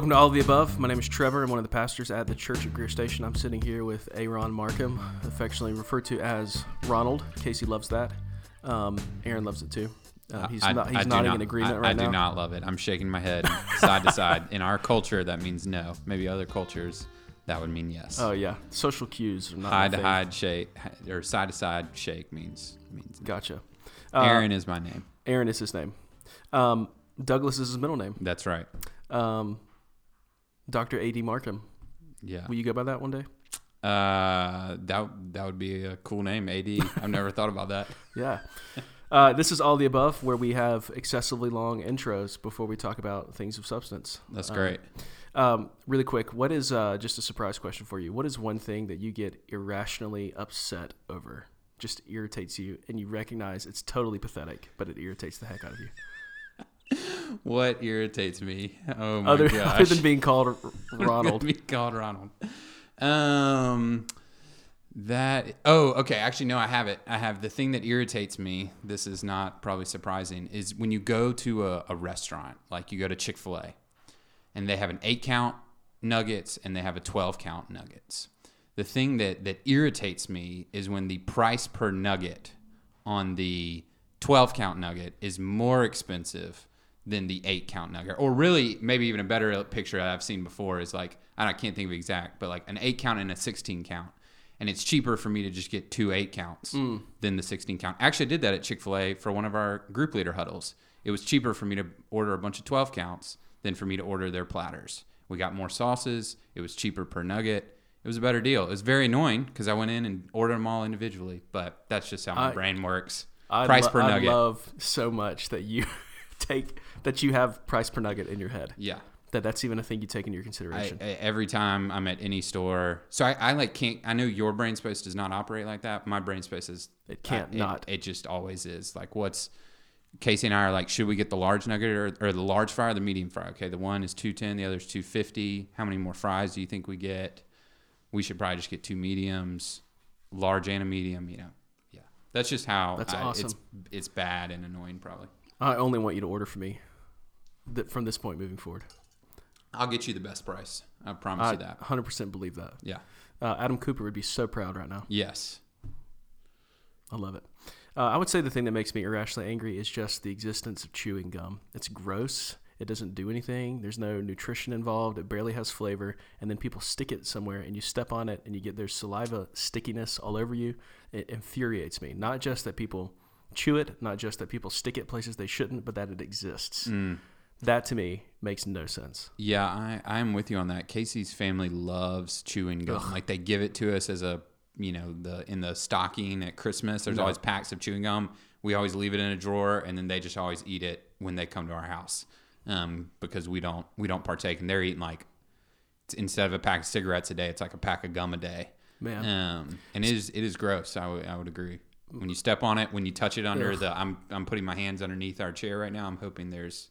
Welcome to all of the above. My name is Trevor. I'm one of the pastors at the church at Greer Station. I'm sitting here with Aaron Markham, affectionately referred to as Ronald. Casey loves that. Um, Aaron loves it too. Um, he's I- not, he's I nodding not- in agreement I, right I now. do not love it. I'm shaking my head side to side. In our culture, that means no. Maybe other cultures, that would mean yes. Oh yeah, social cues are not. hide to hide shake or side to side shake means means. Gotcha. Uh, Aaron is my name. Aaron is his name. Um, Douglas is his middle name. That's right. Um, Dr. A.D. Markham. Yeah. Will you go by that one day? Uh, that that would be a cool name. Ad. I've never thought about that. Yeah. Uh, this is all the above, where we have excessively long intros before we talk about things of substance. That's Um, great. Um, really quick, what is uh, just a surprise question for you? What is one thing that you get irrationally upset over? Just irritates you, and you recognize it's totally pathetic, but it irritates the heck out of you. What irritates me? Oh my Other, gosh. other than being called Ronald. me called Ronald. Um, that. Oh, okay. Actually, no. I have it. I have the thing that irritates me. This is not probably surprising. Is when you go to a, a restaurant, like you go to Chick Fil A, and they have an eight count nuggets and they have a twelve count nuggets. The thing that that irritates me is when the price per nugget on the 12 count nugget is more expensive than the 8 count nugget. Or really, maybe even a better picture that I've seen before is like, and I can't think of exact, but like an 8 count and a 16 count. And it's cheaper for me to just get two 8 counts hmm. than the 16 count. Actually, I did that at Chick fil A for one of our group leader huddles. It was cheaper for me to order a bunch of 12 counts than for me to order their platters. We got more sauces. It was cheaper per nugget. It was a better deal. It was very annoying because I went in and ordered them all individually, but that's just how my I- brain works. I price lo- per I nugget. love so much that you take that you have price per nugget in your head. yeah. That that's even a thing you take into your consideration. I- every time I'm at any store, so I, I like can't. I know your brain space does not operate like that. My brain space is It can't I- not. It, just always is. Like what's Casey and I are like, should we get the large nugget or, or the large fry or the medium fry? Okay, the one is two ten, the other is two fifty. How many more fries do you think we get? We should probably just get two mediums, large and a medium. You know, yeah. That's just how. That's I- It's awesome. it's bad and annoying probably. I only want you to order for me that from this point moving forward. I'll get you the best price. I promise I you that. 100% believe that. Yeah. Uh, Adam Cooper would be so proud right now. Yes. I love it. Uh, I would say the thing that makes me irrationally angry is just the existence of chewing gum. It's gross. It doesn't do anything. There's no nutrition involved. It barely has flavor. And then people stick it somewhere and you step on it and you get their saliva stickiness all over you. It infuriates me. Not just that people chew it, not just that people stick it places they shouldn't, but that it exists. Mm. That to me makes no sense. Yeah, I, I'm with you on that. Casey's family loves chewing gum. Like they give it to us as a you know, the in the stocking at Christmas, there's No. always packs of chewing gum. We always leave it in a drawer and then they just always eat it when they come to our house. Um, because we don't we don't partake and they're eating like instead of a pack of cigarettes a day, it's like a pack of gum a day. Man. Um, and it is it is gross. I would I would agree. When you step on it, when you touch it under Ugh. the, I'm I'm putting my hands underneath our chair right now. I'm hoping there's,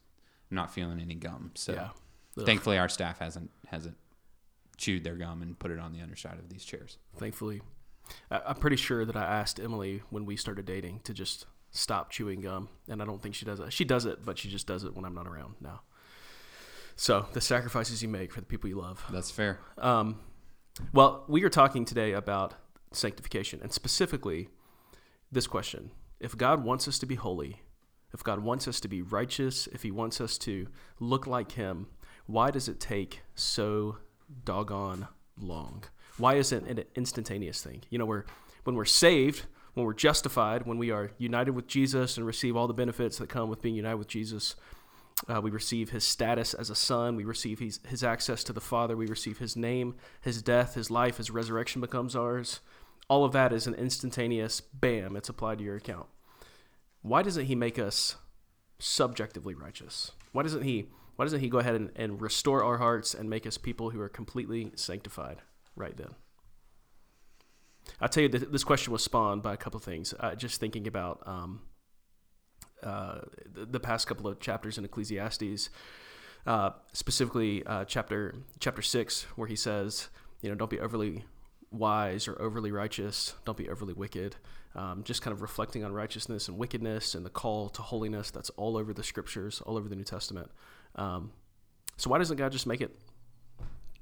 I'm not feeling any gum. So yeah. Thankfully our staff hasn't hasn't chewed their gum and put it on the underside of these chairs. Thankfully, I, I'm pretty sure that I asked Emily when we started dating to just stop chewing gum, and I don't think she does it. She does it, but she just does it when I'm not around now. So the sacrifices you make for the people you love. That's fair. Um, well, we are talking today about sanctification, and specifically this question: If God wants us to be holy, if God wants us to be righteous, if He wants us to look like Him, why does it take so doggone long? Why isn't it an instantaneous thing? You know, we're when we're saved, when we're justified, when we are united with Jesus and receive all the benefits that come with being united with Jesus. Uh, we receive his status as a son. We receive his, his access to the Father. We receive his name, his death, his life, his resurrection becomes ours. All of that is an instantaneous bam, it's applied to your account. Why doesn't he make us subjectively righteous? Why doesn't he why doesn't he go ahead and, and restore our hearts and make us people who are completely sanctified right then? I'll tell you, this question was spawned by a couple of things. Uh, just thinking about um, uh, the, the past couple of chapters in Ecclesiastes, uh, specifically uh, chapter chapter six, where he says, you know, don't be overly wise or overly righteous, don't be overly wicked. Um, just kind of reflecting on righteousness and wickedness and the call to holiness that's all over the scriptures, all over the New Testament. Um, So why doesn't God just make it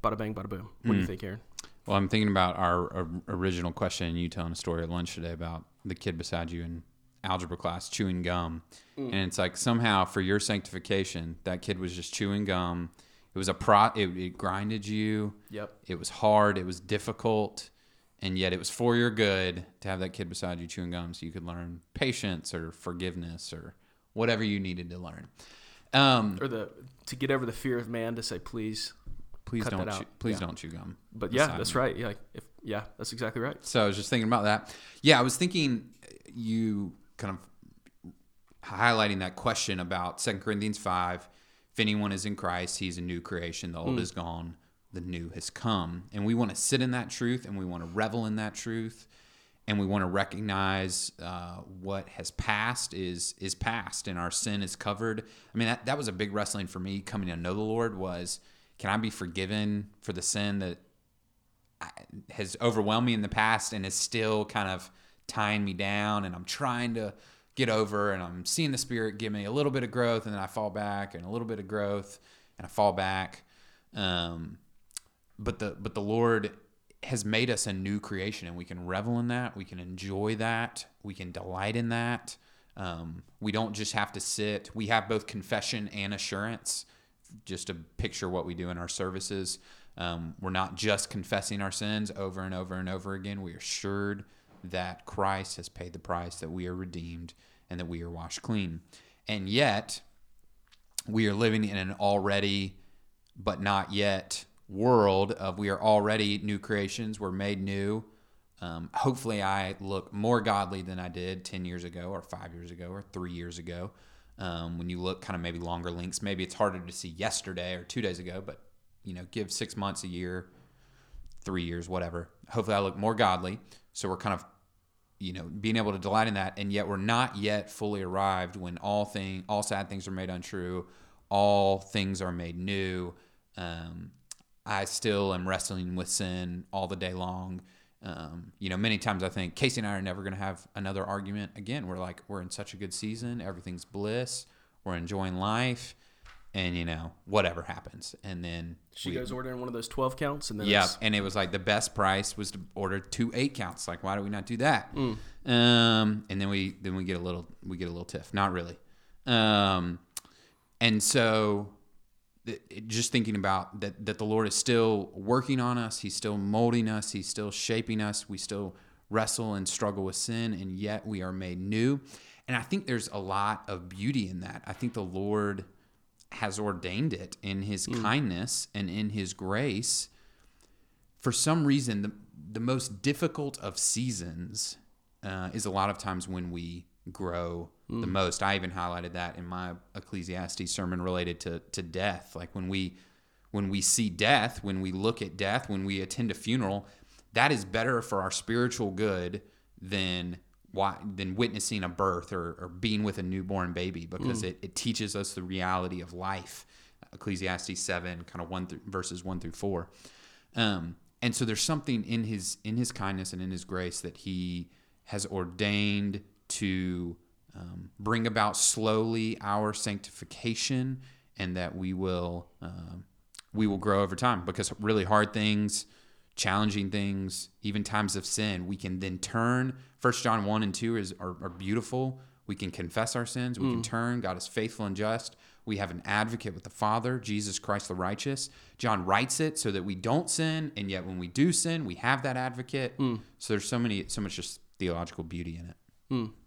bada bang, bada boom? What do you think, Aaron? Well, I'm thinking about our original question and you telling a story at lunch today about the kid beside you in algebra class chewing gum. And it's like somehow for your sanctification, that kid was just chewing gum. It was a pro, it, it grinded you. Yep. It was hard. It was difficult. And yet it was for your good to have that kid beside you chewing gum so you could learn patience or forgiveness or whatever you needed to learn. Um, Or the to get over the fear of man to say please. please don't chew, please Yeah. don't chew gum. But yeah, that's me. right. Yeah, like if yeah, that's exactly right. So I was just thinking about that. Yeah, I was thinking you kind of highlighting that question about second Corinthians 5. If anyone is in Christ, he's a new creation. The old is gone, the new has come. And we want to sit in that truth and we want to revel in that truth. And we want to recognize uh, what has passed is is past and our sin is covered. I mean, that, that was a big wrestling for me coming to know the Lord was, can I be forgiven for the sin that has overwhelmed me in the past and is still kind of tying me down and I'm trying to get over and I'm seeing the spirit give me a little bit of growth and then I fall back and a little bit of growth and I fall back. Um, but the but the Lord has made us a new creation and we can revel in that. We can enjoy that. We can delight in that. Um, we don't just have to sit. We have both confession and assurance just to picture what we do in our services. Um, we're not just confessing our sins over and over and over again. We are assured that Christ has paid the price, that we are redeemed, and that we are washed clean. And yet, we are living in an already but not yet world of we are already new creations. We're made new. Um, hopefully, I look more godly than I did 10 years ago, or five years ago, or three years ago. Um, when you look kind of maybe longer links, maybe it's harder to see yesterday or two days ago, but you know, give six months, a year, three years, whatever. Hopefully, I look more godly. So we're kind of, you know, being able to delight in that, and yet we're not yet fully arrived when all thing, all sad things are made untrue, all things are made new. Um, I still am wrestling with sin all the day long. Um, you know, many times I think Casey and I are never going to have another argument again. We're like, we're in such a good season, everything's bliss, we're enjoying life, and you know, whatever happens, and then She we- goes ordering one of those twelve counts, and then yeah, and it was like the best price was to order two eight counts. Like, why do we not do that? Um, and then we then we get a little we get a little tiff. Not really. Um, and so th- just thinking about that that the Lord is still working on us. He's still molding us. He's still shaping us. We still wrestle and struggle with sin, and yet we are made new. And I think there's a lot of beauty in that. I think the Lord has ordained it in His kindness and in His grace. For some reason, the the most difficult of seasons uh, is a lot of times when we grow the most. I even highlighted that in my Ecclesiastes sermon related to to death. Like when we when we see death, when we look at death, when we attend a funeral, that is better for our spiritual good than than witnessing a birth or, or being with a newborn baby because it, it teaches us the reality of life. Ecclesiastes seven, kind of one through verses one through four. Um, and so there's something in his in his kindness and in his grace that he has ordained to um, bring about slowly our sanctification, and that we will um, we will grow over time. Because really hard things, challenging things, even times of sin, we can then turn. First John one and two is are, are beautiful. We can confess our sins. We can turn. God is faithful and just. We have an advocate with the Father, Jesus Christ the righteous. John writes it so that we don't sin, and yet when we do sin, we have that advocate. So there's so many, so much just theological beauty in it.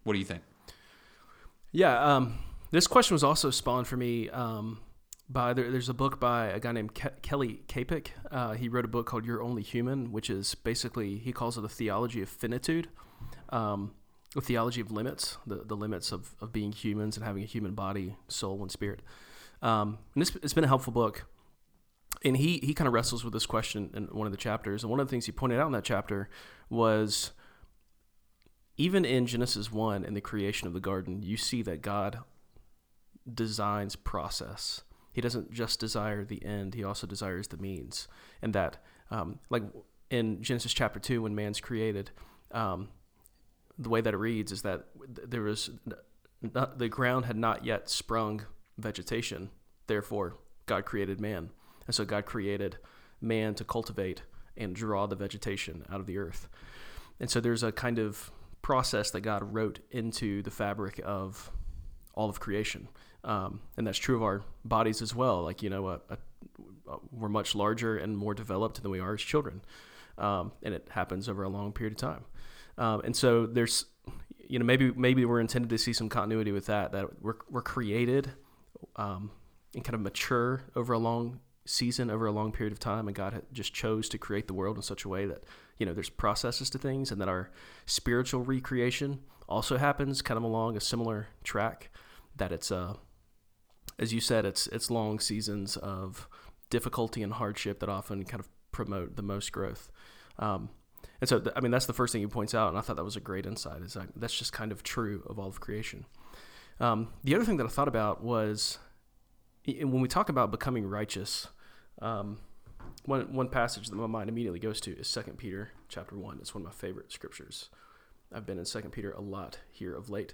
What do you think? Yeah, um, this question was also spawned for me um, by there, there's a book by a guy named Ke- Kelly Kapic. Uh, he wrote a book called "You're Only Human," which is basically he calls it a theology of finitude, um, a theology of limits, the, the limits of, of being humans and having a human body, soul, and spirit. Um, and it's, it's been a helpful book. And he, he kind of wrestles with this question in one of the chapters. And one of the things he pointed out in that chapter was even in Genesis 1 in the creation of the garden, you see that God designs process. He doesn't just desire the end, he also desires the means. And that, um, like in Genesis chapter 2, when man's created, um, the way that it reads is that there was not, the ground had not yet sprung vegetation, therefore God created man. And so God created man to cultivate and draw the vegetation out of the earth. And so there's a kind of process that God wrote into the fabric of all of creation. Um, and that's true of our bodies as well. Like, you know, a, a, a, we're much larger and more developed than we are as children. Um, and it happens over a long period of time. Um, and so there's, you know, maybe maybe we're intended to see some continuity with that. That we're we're created um, and kind of mature over a long season, over a long period of time, and God just chose to create the world in such a way that you know there's processes to things, and that our spiritual recreation also happens kind of along a similar track. That it's uh, as you said, it's it's long seasons of difficulty and hardship that often kind of promote the most growth. Um, and so, th- I mean, that's the first thing he points out, and I thought that was a great insight. Is like, that's just kind of true of all of creation. Um, the other thing that I thought about was when we talk about becoming righteous. Um, one one passage that my mind immediately goes to is Second Peter chapter one. It's one of my favorite scriptures. I've been in Second Peter a lot here of late.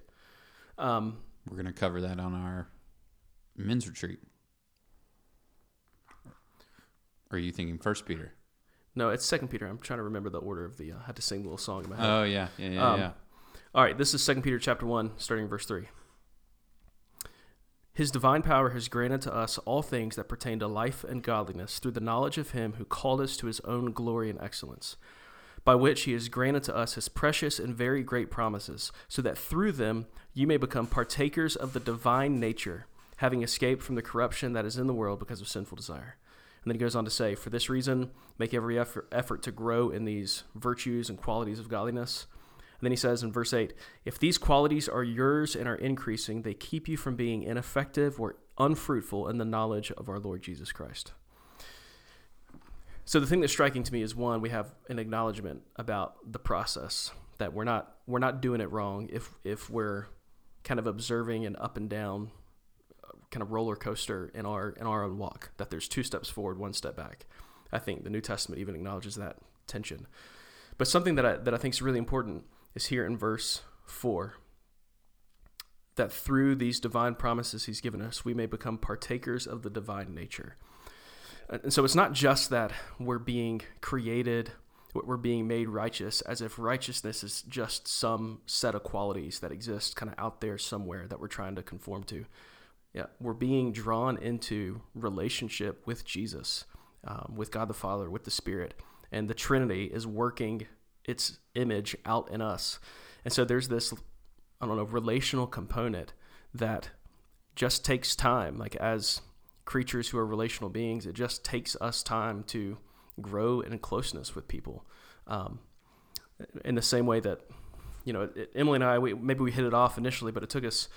Um, We're going to cover that on our men's retreat. Or are you thinking First Peter? No, it's Second Peter. I'm trying to remember the order of the. Uh, I had to sing a little song in my head. Oh yeah, yeah, yeah, Um, yeah. All right, this is Second Peter chapter one, starting verse three. His divine power has granted to us all things that pertain to life and godliness through the knowledge of him who called us to his own glory and excellence, by which he has granted to us his precious and very great promises, so that through them you may become partakers of the divine nature, having escaped from the corruption that is in the world because of sinful desire. And then he goes on to say, For this reason, make every effort, effort to grow in these virtues and qualities of godliness. And then he says in verse 8, If these qualities are yours and are increasing, they keep you from being ineffective or unfruitful in the knowledge of our Lord Jesus Christ. So the thing that's striking to me is one, we have an acknowledgement about the process that we're not we're not doing it wrong if if we're kind of observing an up and down uh, kind of roller coaster in our in our own walk that there's two steps forward one step back. I think the new testament even acknowledges that tension. But something that i that i think is really important is here in verse 4 that through these divine promises he's given us we may become partakers of the divine nature and so it's not just that we're being created we're being made righteous as if righteousness is just some set of qualities that exist kind of out there somewhere that we're trying to conform to yeah, we're being drawn into relationship with Jesus, um, with God the Father, with the Spirit, and the Trinity is working its image out in us. And so there's this, I don't know, relational component that just takes time. Like as creatures who are relational beings, it just takes us time to grow in closeness with people. Um, in the same way that, you know, Emily and I, we, maybe we hit it off initially, but it took us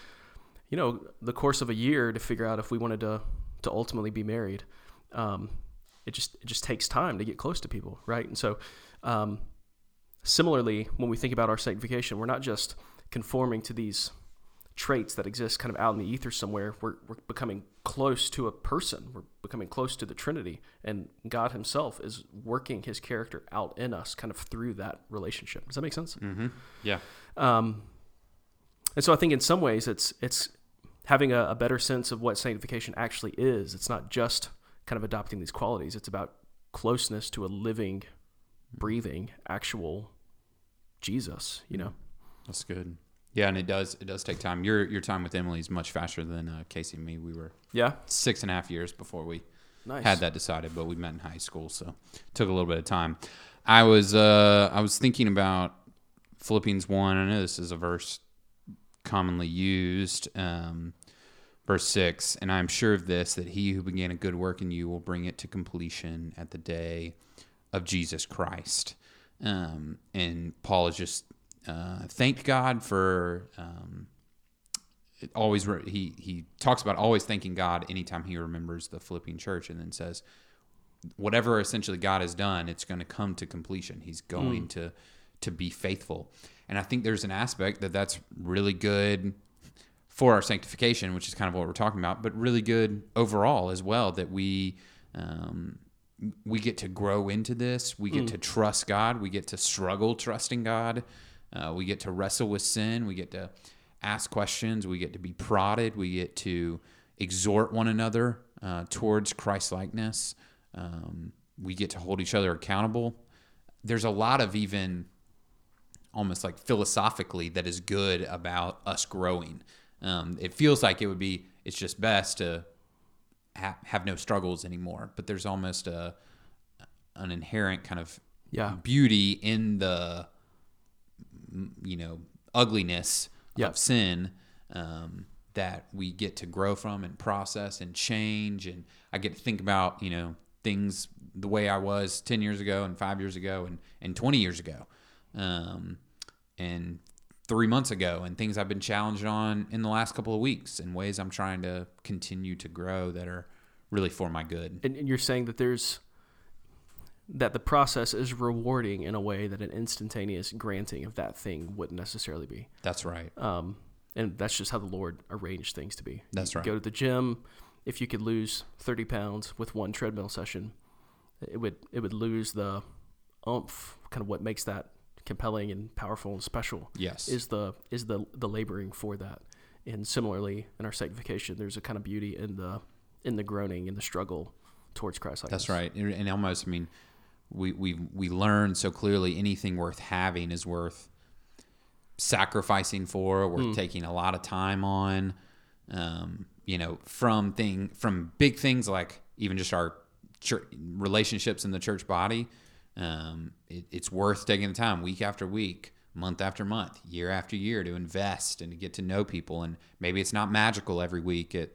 you know, the course of a year to figure out if we wanted to to ultimately be married. Um, it just it just takes time to get close to people, right? And so, um, similarly, when we think about our sanctification, we're not just conforming to these traits that exist kind of out in the ether somewhere. We're we're becoming close to a person. We're becoming close to the Trinity, and God Himself is working His character out in us, kind of through that relationship. Does that make sense? Mm-hmm. Yeah. Um, and so I think in some ways it's it's having a, a, better sense of what sanctification actually is. It's not just kind of adopting these qualities. It's about closeness to a living, breathing, actual Jesus. You know. That's good. Yeah, and it does it does take time. Your your time with Emily is much faster than uh, Casey and me. We were yeah six and a half years before we nice. had that decided, but we met in high school, so it took a little bit of time. I was uh, I was thinking about Philippians one. I know this is a verse commonly used. Um, verse 6 And I am sure of this, that he who began a good work in you will bring it to completion at the day of Jesus Christ. Um, and Paul is just uh, thanked God for. Um, always re- he he talks about always thanking God anytime he remembers the Philippian church and then says whatever essentially God has done it's going to come to completion he's going Mm. to to be faithful and I think there's an aspect that that's really good for our sanctification, which is kind of what we're talking about, but really good overall as well that we um, we get to grow into this. We get to trust God. We get to struggle trusting God. Uh, we get to wrestle with sin. We get to ask questions. We get to be prodded. We get to exhort one another uh, towards Christ likeness. Um, we get to hold each other accountable. There's a lot of even almost like philosophically that is good about us growing. Um, it feels like it would be it's just best to ha- have no struggles anymore, but there's almost a an inherent kind of Yeah. beauty in the you know ugliness Yeah. of sin um, that we get to grow from and process and change and i get to think about you know things the way i was 10 years ago and 5 years ago and, and 20 years ago um, and three months ago and things i've been challenged on in the last couple of weeks and ways i'm trying to continue to grow that are really for my good And, and you're saying that there's that the process is rewarding in a way that an instantaneous granting of that thing wouldn't necessarily be. that's right Um, and that's just how the Lord arranged things to be. That's right. Go to the gym. If you could lose 30 pounds with one treadmill session, it would it would lose the umph, kind of what makes that compelling and powerful and special. yes Is the is the the laboring for that. And similarly, in our sanctification, there's a kind of beauty in the in the groaning and the struggle towards Christ. That's right. And almost, I mean, we we we learn so clearly anything worth having is worth sacrificing for, worth taking a lot of time on. Um, you know, from thing from big things like even just our church, relationships in the church body. Um, it, it's worth taking the time week after week, month after month, year after year to invest and to get to know people. And maybe it's not magical every week at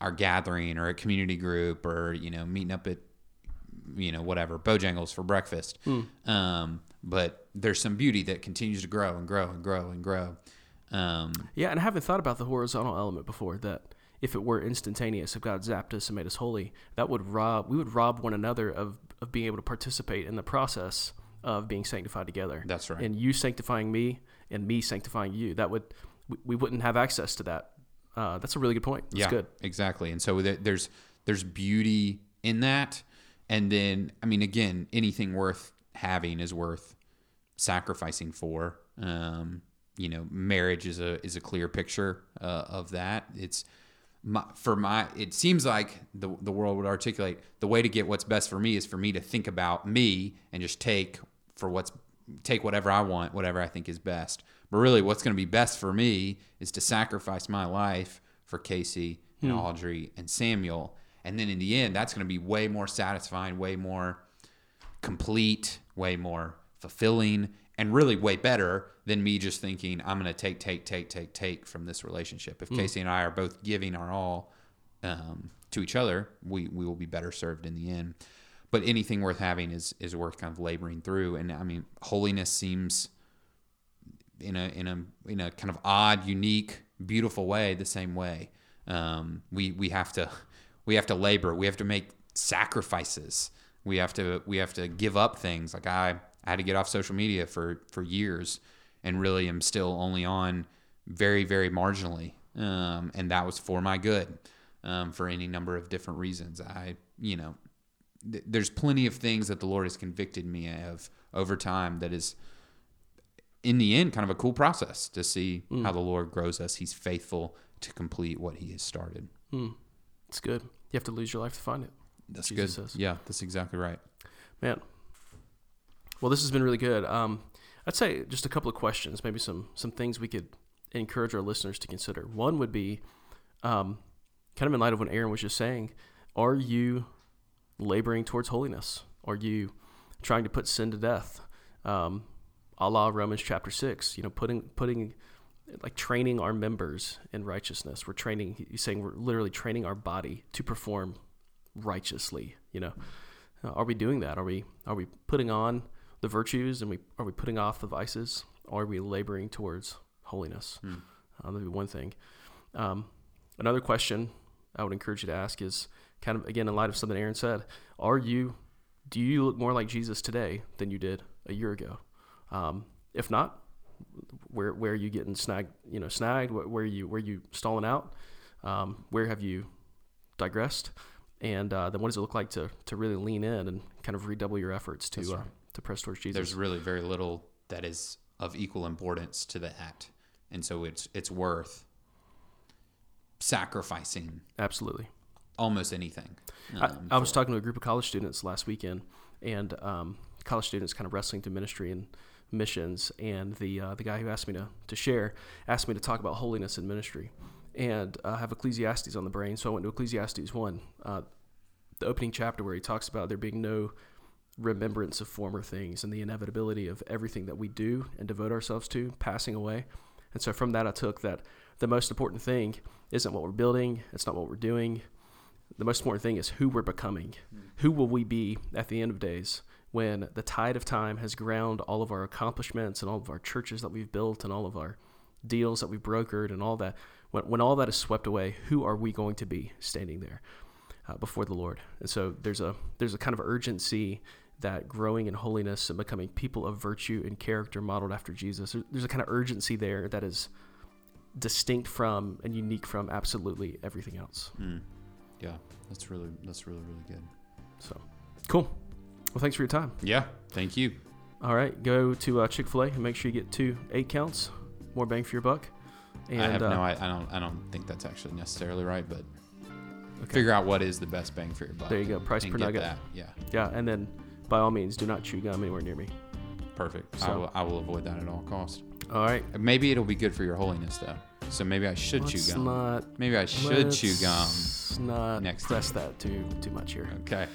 our gathering or a community group or you know meeting up at you know whatever bojangles for breakfast um, but there's some beauty that continues to grow and grow and grow and grow um, Yeah, and I haven't thought about the horizontal element before. That if it were instantaneous, if God zapped us and made us holy, that would rob we would rob one another of of being able to participate in the process of being sanctified together. That's right. And you sanctifying me and me sanctifying you. That would we, we wouldn't have access to that. Uh, that's a really good point. That's yeah good. exactly and so there- there's there's beauty in that and then i mean again anything worth having is worth sacrificing for um, you know marriage is a is a clear picture uh, of that it's my, for my it seems like the the world would articulate the way to get what's best for me is for me to think about me and just take for what's take whatever I want, whatever I think is best. But really what's going to be best for me is to sacrifice my life for Casey and Audrey and Samuel. And then in the end that's going to be way more satisfying, way more complete, way more fulfilling, and really way better than me just thinking I'm going to take, take, take, take, take from this relationship. If Casey and I are both giving our all um, to each other, we we will be better served in the end. But anything worth having is is worth kind of laboring through. And I mean, holiness seems in a in a in a kind of odd, unique, beautiful way the same way. Um, we we have to we have to labor. We have to make sacrifices. We have to we have to give up things. Like I, I had to get off social media for for years, and really am still only on very very marginally. Um, and that was for my good, um, for any number of different reasons. I you know th- there's plenty of things that the Lord has convicted me of over time that is in the end kind of a cool process to see how the Lord grows us. He's faithful to complete what he has started. It's good. You have to lose your life to find it. That's Jesus good. says. Yeah, that's exactly right. Man. Well, this has been really good. Um, I'd say just a couple of questions, maybe some some things we could encourage our listeners to consider. One would be, um, kind of in light of what Aaron was just saying, are you laboring towards holiness? Are you trying to put sin to death? Um, a la Romans chapter six, you know, putting putting like training our members in righteousness. We're training. He's saying we're literally training our body to perform righteously. You know, uh, are we doing that? Are we are we putting on the virtues and we are we putting off the vices? Are we laboring towards holiness? Uh, that'd be one thing. Um, another question I would encourage you to ask is kind of again in light of something Aaron said: Are you do you look more like Jesus today than you did a year ago? Um, if not, where where are you getting snagged? You know, snagged. Where, where are you where are you stalling out? Um, where have you digressed? And uh, then what does it look like to to really lean in and kind of redouble your efforts to uh, to press towards Jesus? There's really very little that is of equal importance to the act, and so it's it's worth sacrificing Absolutely. almost anything. I, um, I was talking to a group of college students last weekend, and um, college students kind of wrestling to ministry and missions. And the uh, the guy who asked me to, to share asked me to talk about holiness in ministry, and uh, I have Ecclesiastes on the brain, so I went to Ecclesiastes one, uh, the opening chapter where he talks about there being no remembrance of former things and the inevitability of everything that we do and devote ourselves to passing away. And so from that, I took that the most important thing isn't what we're building, it's not what we're doing. The most important thing is who we're becoming. Who will we be at the end of days when the tide of time has ground all of our accomplishments and all of our churches that we've built and all of our deals that we've brokered and all that? When, when all that is swept away, who are we going to be standing there uh, before the Lord? And so there's a there's a kind of urgency that growing in holiness and becoming people of virtue and character modeled after Jesus. There's a kind of urgency there that is distinct from and unique from absolutely everything else. Mm. Yeah, that's really that's really really good. So cool. Well, thanks for your time. Yeah, thank you. All right, go to uh, Chick Fil A and make sure you get two eight counts, more bang for your buck. And I have uh, no, I, I don't, I don't think that's actually necessarily right, but okay. figure out what is the best bang for your buck. There you go, price per get nugget. That. Yeah, yeah, and then by all means, do not chew gum anywhere near me. perfect. I So- will, I will avoid that at all costs. All right, Maybe it'll be good for your holiness though. So maybe I should let's chew gum. not maybe I should chew gum. Not next press that too too much here. Okay.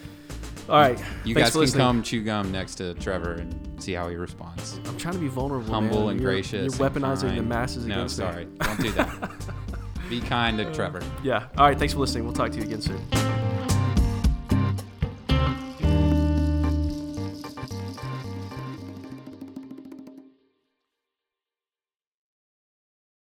All right, You thanks guys for can listening. come chew gum next to Trevor and see how he responds. I'm trying to be vulnerable. Humble man. and You're- gracious. You're and weaponizing the kind. masses No, against me. sorry. Don't do that. Be kind to uh, Trevor. Yeah. All right. Thanks for listening. We'll talk to you again soon.